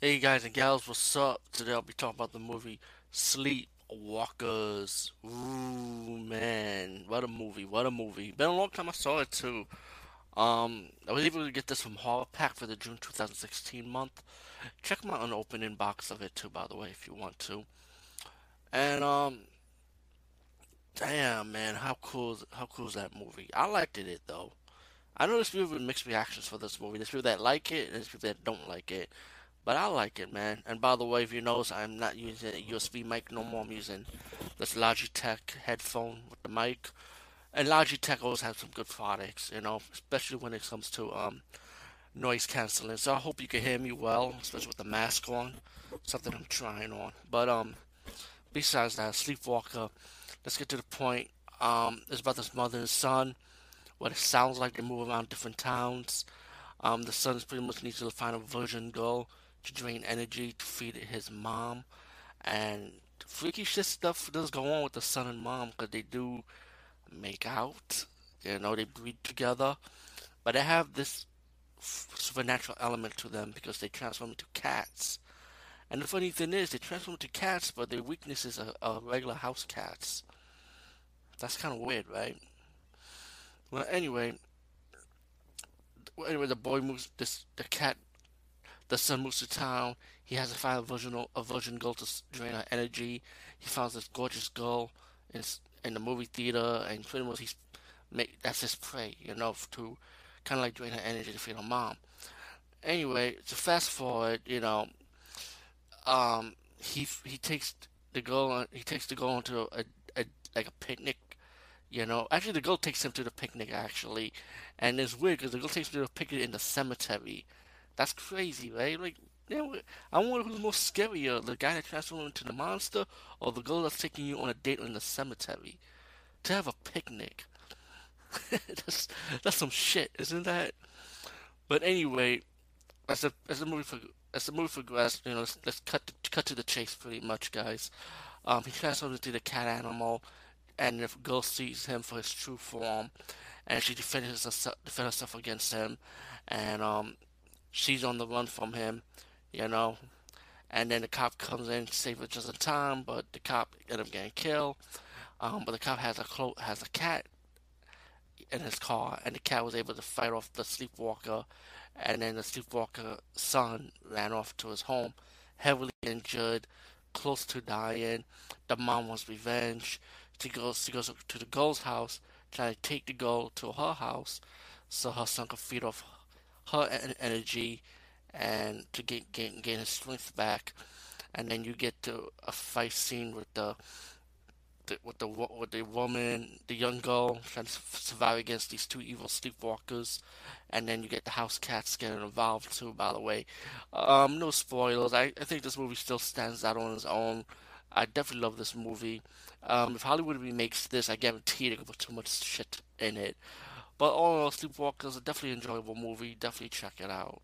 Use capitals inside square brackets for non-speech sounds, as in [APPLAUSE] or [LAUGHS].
Hey guys and gals, what's up? Today I'll be talking about the movie Sleepwalkers. Ooh man, what a movie! What a movie! Been a long time I saw it too. Um, I was able to get this from Horror Pack for the June 2016 month. Check my unopened box of it too, by the way, if you want to. And um, damn man, how cool! Is, how cool is that movie? I liked it though. I know there's people with mixed reactions for this movie. There's people that like it, and there's people that don't like it. But I like it, man. And by the way, if you notice, I'm not using a USB mic no more. I'm using this Logitech headphone with the mic. And Logitech always has some good products, you know, especially when it comes to um, noise canceling. So I hope you can hear me well, especially with the mask on. Something I'm trying on. But um, besides that, Sleepwalker. Let's get to the point. Um, it's about this mother and son. What it sounds like they move around different towns. Um, the son pretty much needs to find a virgin girl to drain energy to feed his mom, and freaky shit stuff does go on with the son and mom because they do make out. You know, they breed together, but they have this supernatural element to them because they transform into cats. And the funny thing is, they transform into cats, but their weaknesses are, are regular house cats. That's kind of weird, right? Well, anyway, anyway, the boy moves. This the cat The son moves to town. He has to find a virgin, a virgin girl to drain her energy. He finds this gorgeous girl in, in the movie theater, and pretty much he's make that's his prey, you know, to kind of like drain her energy to feed her mom. Anyway, to fast forward, you know, um, he he takes the girl he takes the girl into a, a like a picnic. You know, actually, the girl takes him to the picnic actually, and it's weird because the girl takes him to the picnic in the cemetery that's crazy, right? Like, know, I wonder who's more scarier, the guy that transformed into the monster, or the girl that's taking you on a date in the cemetery to have a picnic. [LAUGHS] that's that's some shit, isn't that? But anyway, as a as a movie for as the movie progressed, you know, let's, let's cut to, cut to the chase, pretty much, guys. Um, he transforms into the cat animal, and the girl sees him for his true form, and she defends herself, defends herself against him, and um, she's on the run from him, you know. And then the cop comes in to save her just in time, but the cop ends up getting killed. Um, but the cop has a clo- has a cat in his car, and the cat was able to fight off the sleepwalker. And then the sleepwalker son ran off to his home, heavily injured, close to dying. The mom wants revenge. She goes, she goes to the girl's house, trying to take the girl to her house, so her son can feed off her energy and to get, gain, gain his strength back. And then you get to a fight scene with the, the with the with the woman, the young girl trying to survive against these two evil sleepwalkers, and then you get the house cats getting involved too. By the way, um, no spoilers. I, I think this movie still stands out on its own. I definitely love this movie. Um, if Hollywood remakes this, I guarantee they could put too much shit in it. But all in all, Sleepwalkers is a definitely enjoyable movie. Definitely check it out.